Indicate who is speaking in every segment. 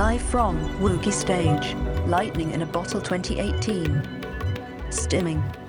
Speaker 1: Live from Woogie Stage, Lightning in a Bottle 2018. Stimming.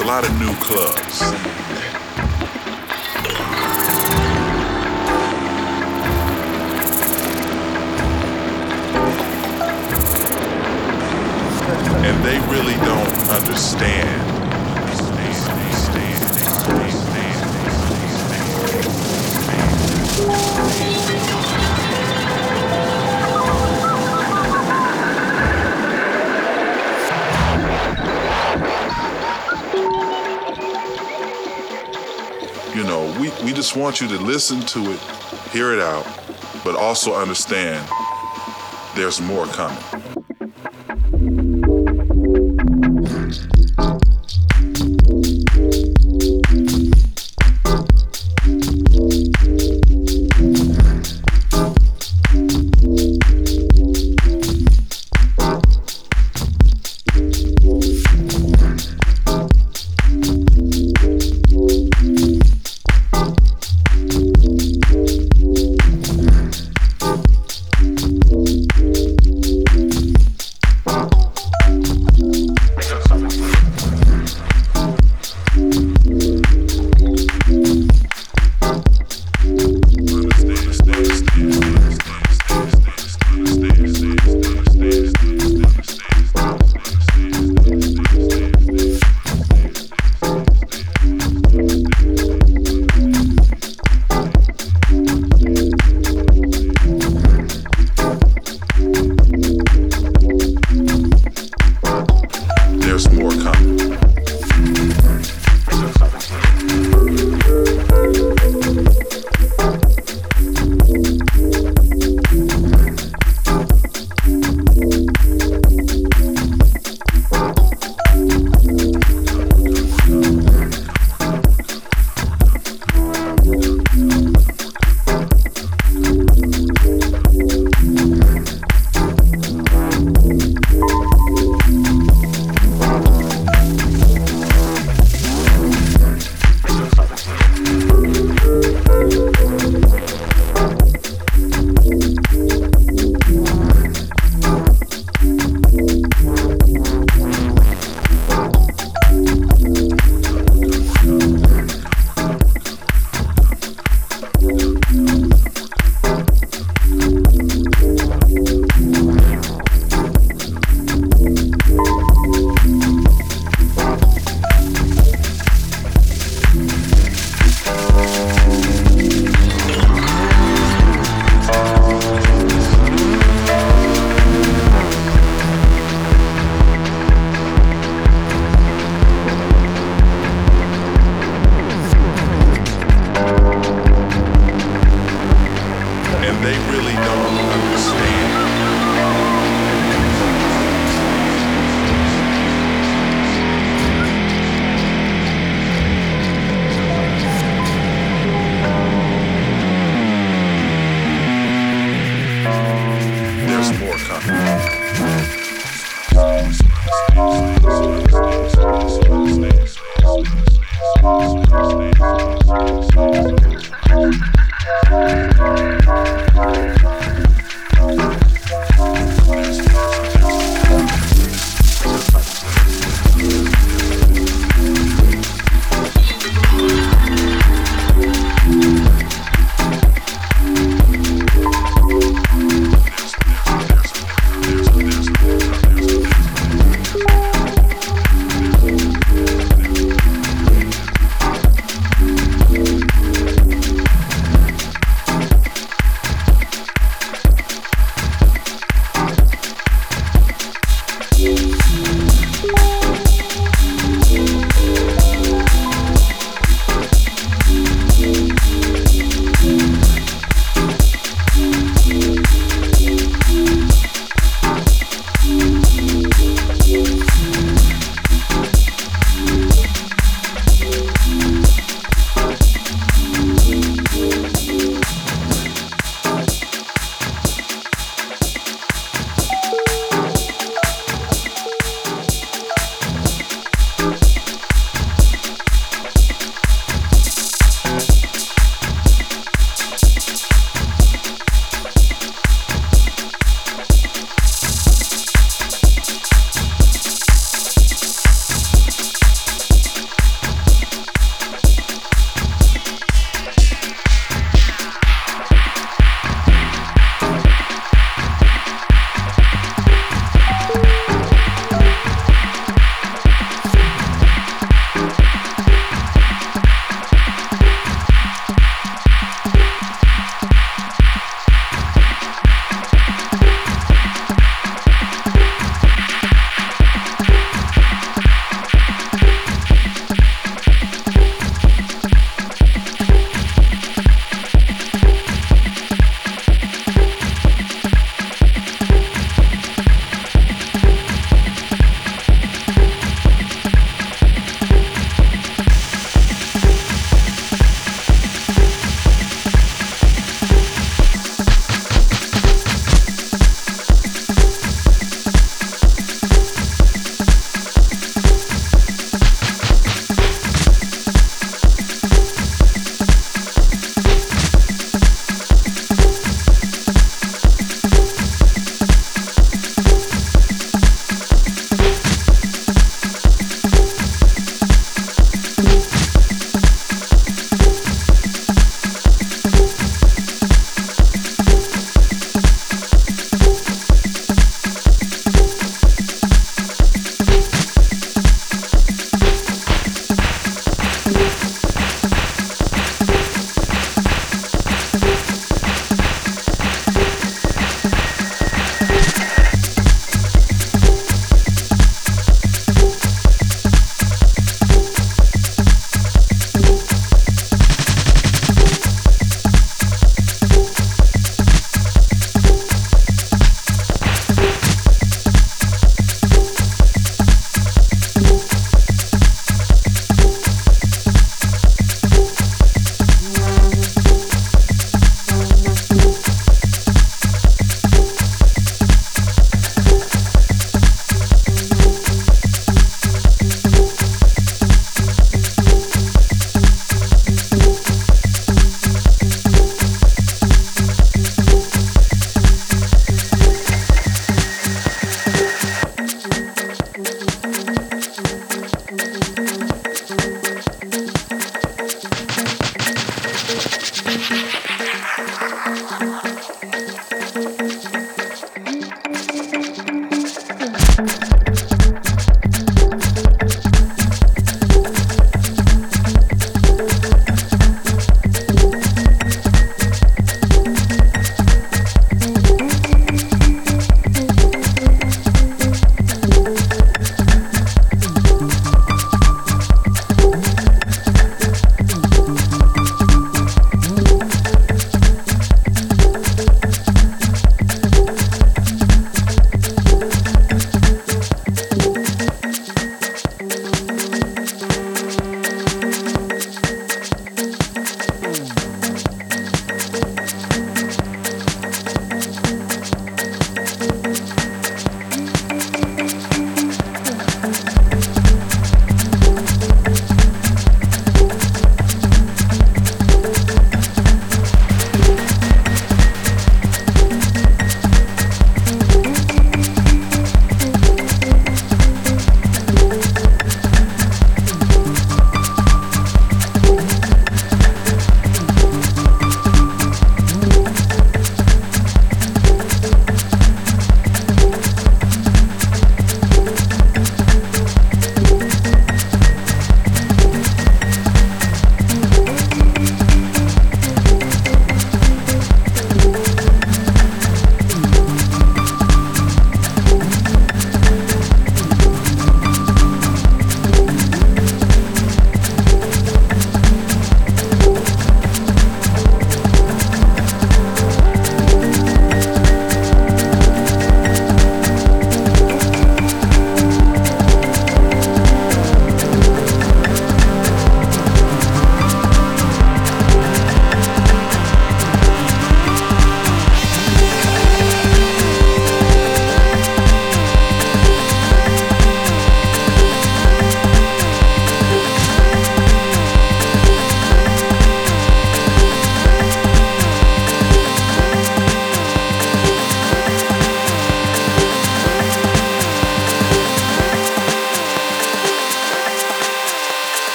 Speaker 2: A lot of new clubs. Want you to listen to it, hear it out, but also understand there's more coming.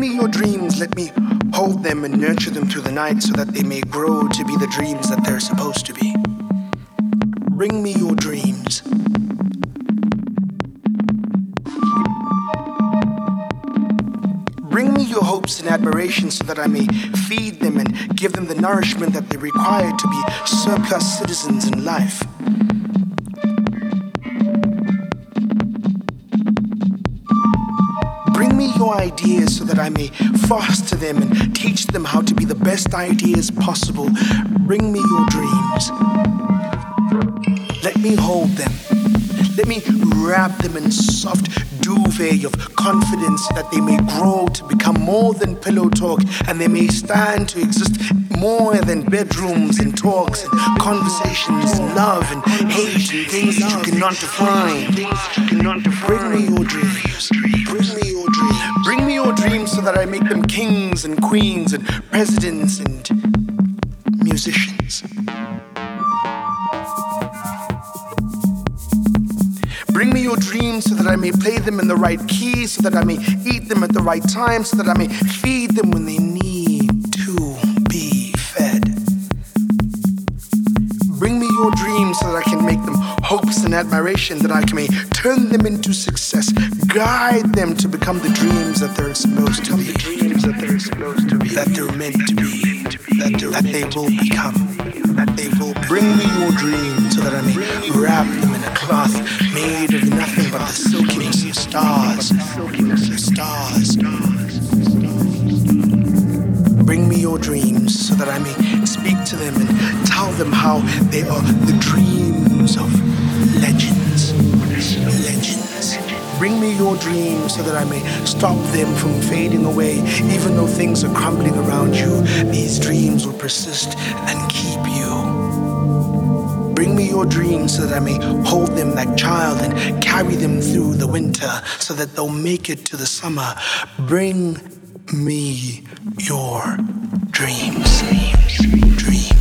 Speaker 3: Bring me your dreams. Let me hold them and nurture them through the night so that they may grow to be the dreams that they're supposed to be. Bring me your dreams. Bring me your hopes and admiration so that I may feed them and give them the nourishment that they require to be surplus citizens in life. Your ideas so that I may foster them and teach them how to be the best ideas possible. Bring me your dreams. Let me hold them. Let me wrap them in soft duvet of confidence that they may grow to become more than pillow talk and they may stand to exist more than bedrooms and talks and conversations and love and hate and things that you cannot define. Bring me your dreams. That I make them kings and queens and presidents and musicians. Bring me your dreams so that I may play them in the right key, so that I may eat them at the right time, so that I may feed them when they need to be fed. Bring me your dreams so that I can make them hopes and admiration, that I may turn them into success, guide them to become the dreams that they're supposed to be, the dreams that they're supposed to be, that they're meant to be, that, that they will become, that they will bring me your dreams so that I may wrap them in a cloth made of nothing but the silkiness of stars, silkiness of stars. Bring me your dreams so that I may speak to them and tell them how they are the dreams of Bring me your dreams so that I may stop them from fading away. Even though things are crumbling around you, these dreams will persist and keep you. Bring me your dreams so that I may hold them like child and carry them through the winter so that they'll make it to the summer. Bring me your dreams. Dreams. Dreams.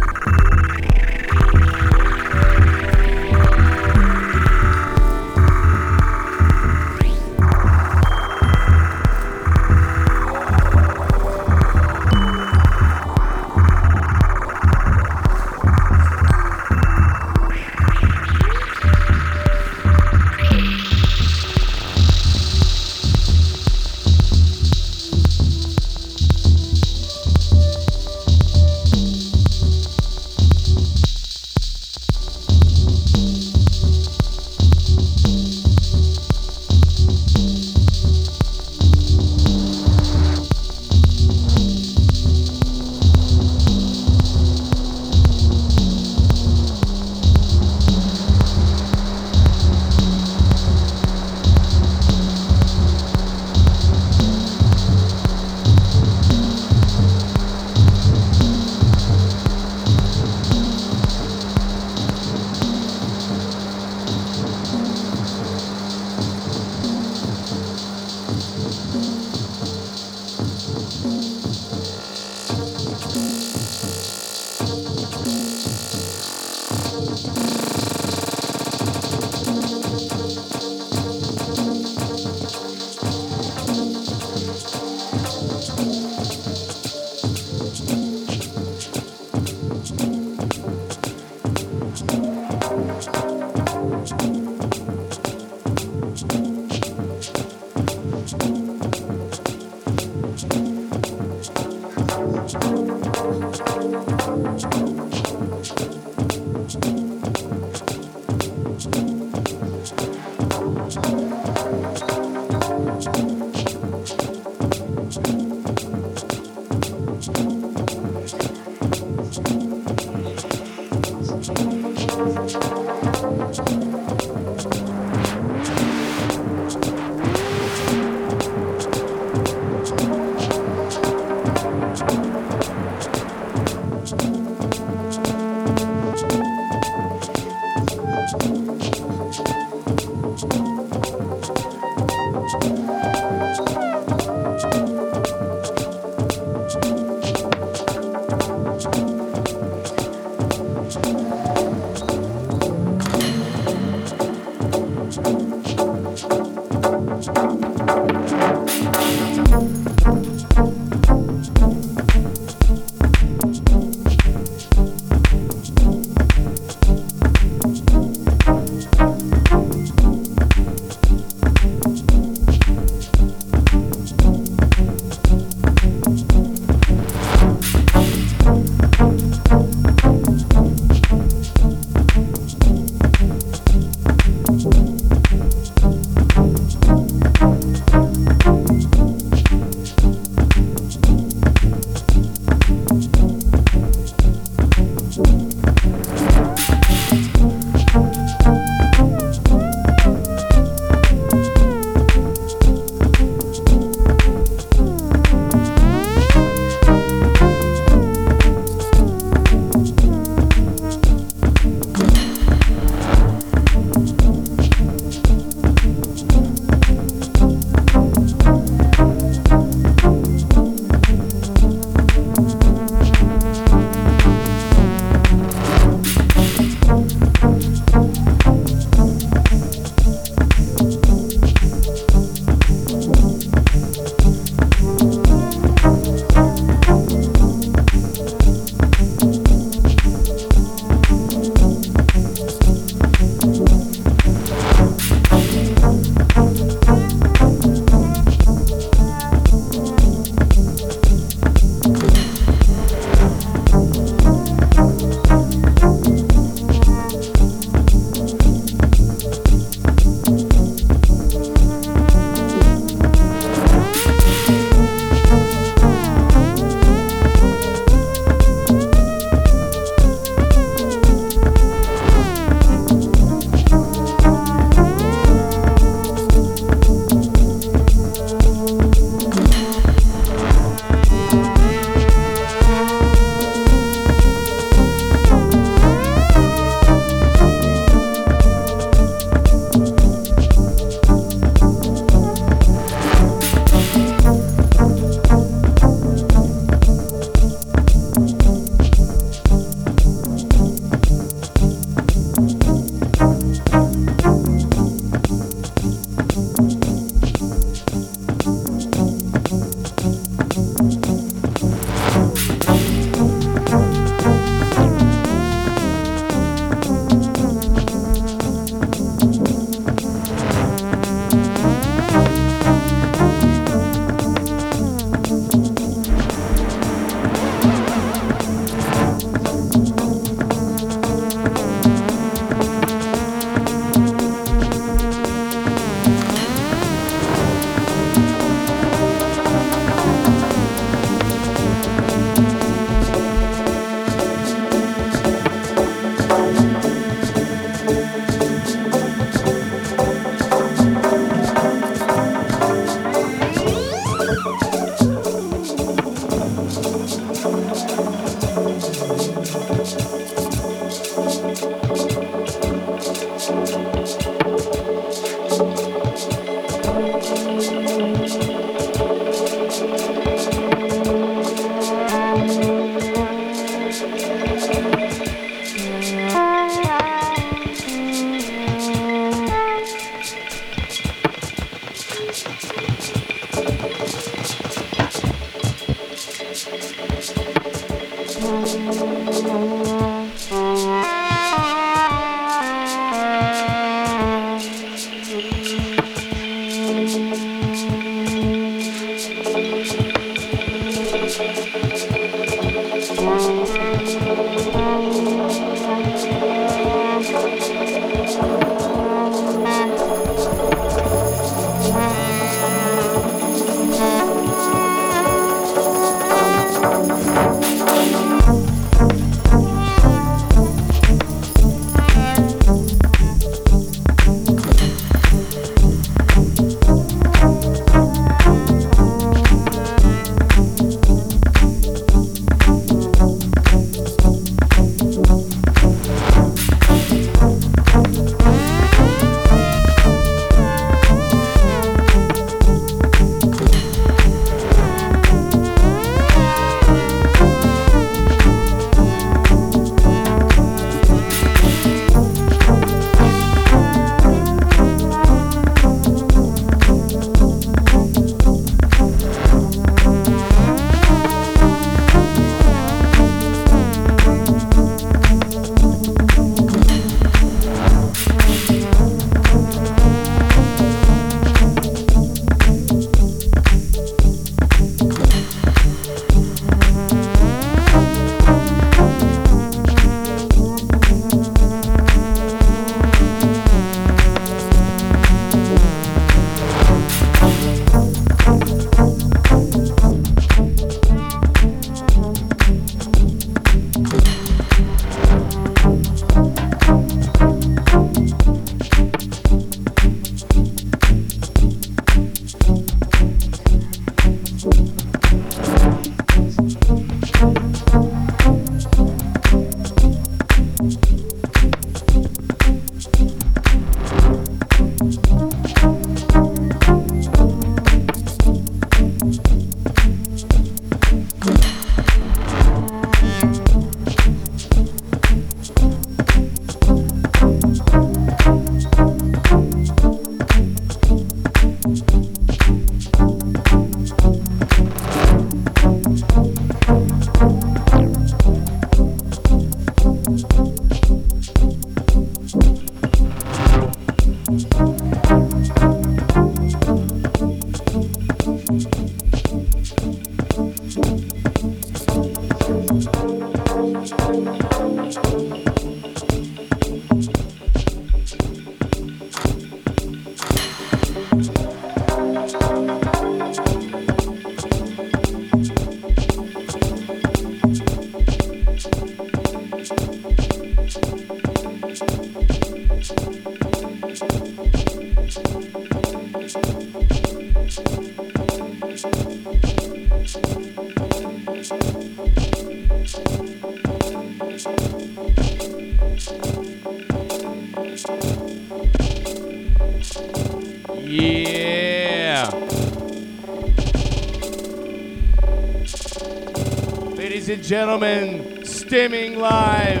Speaker 4: Gentlemen, stimming live.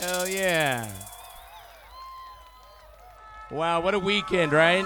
Speaker 4: Hell yeah. Wow, what a weekend, right?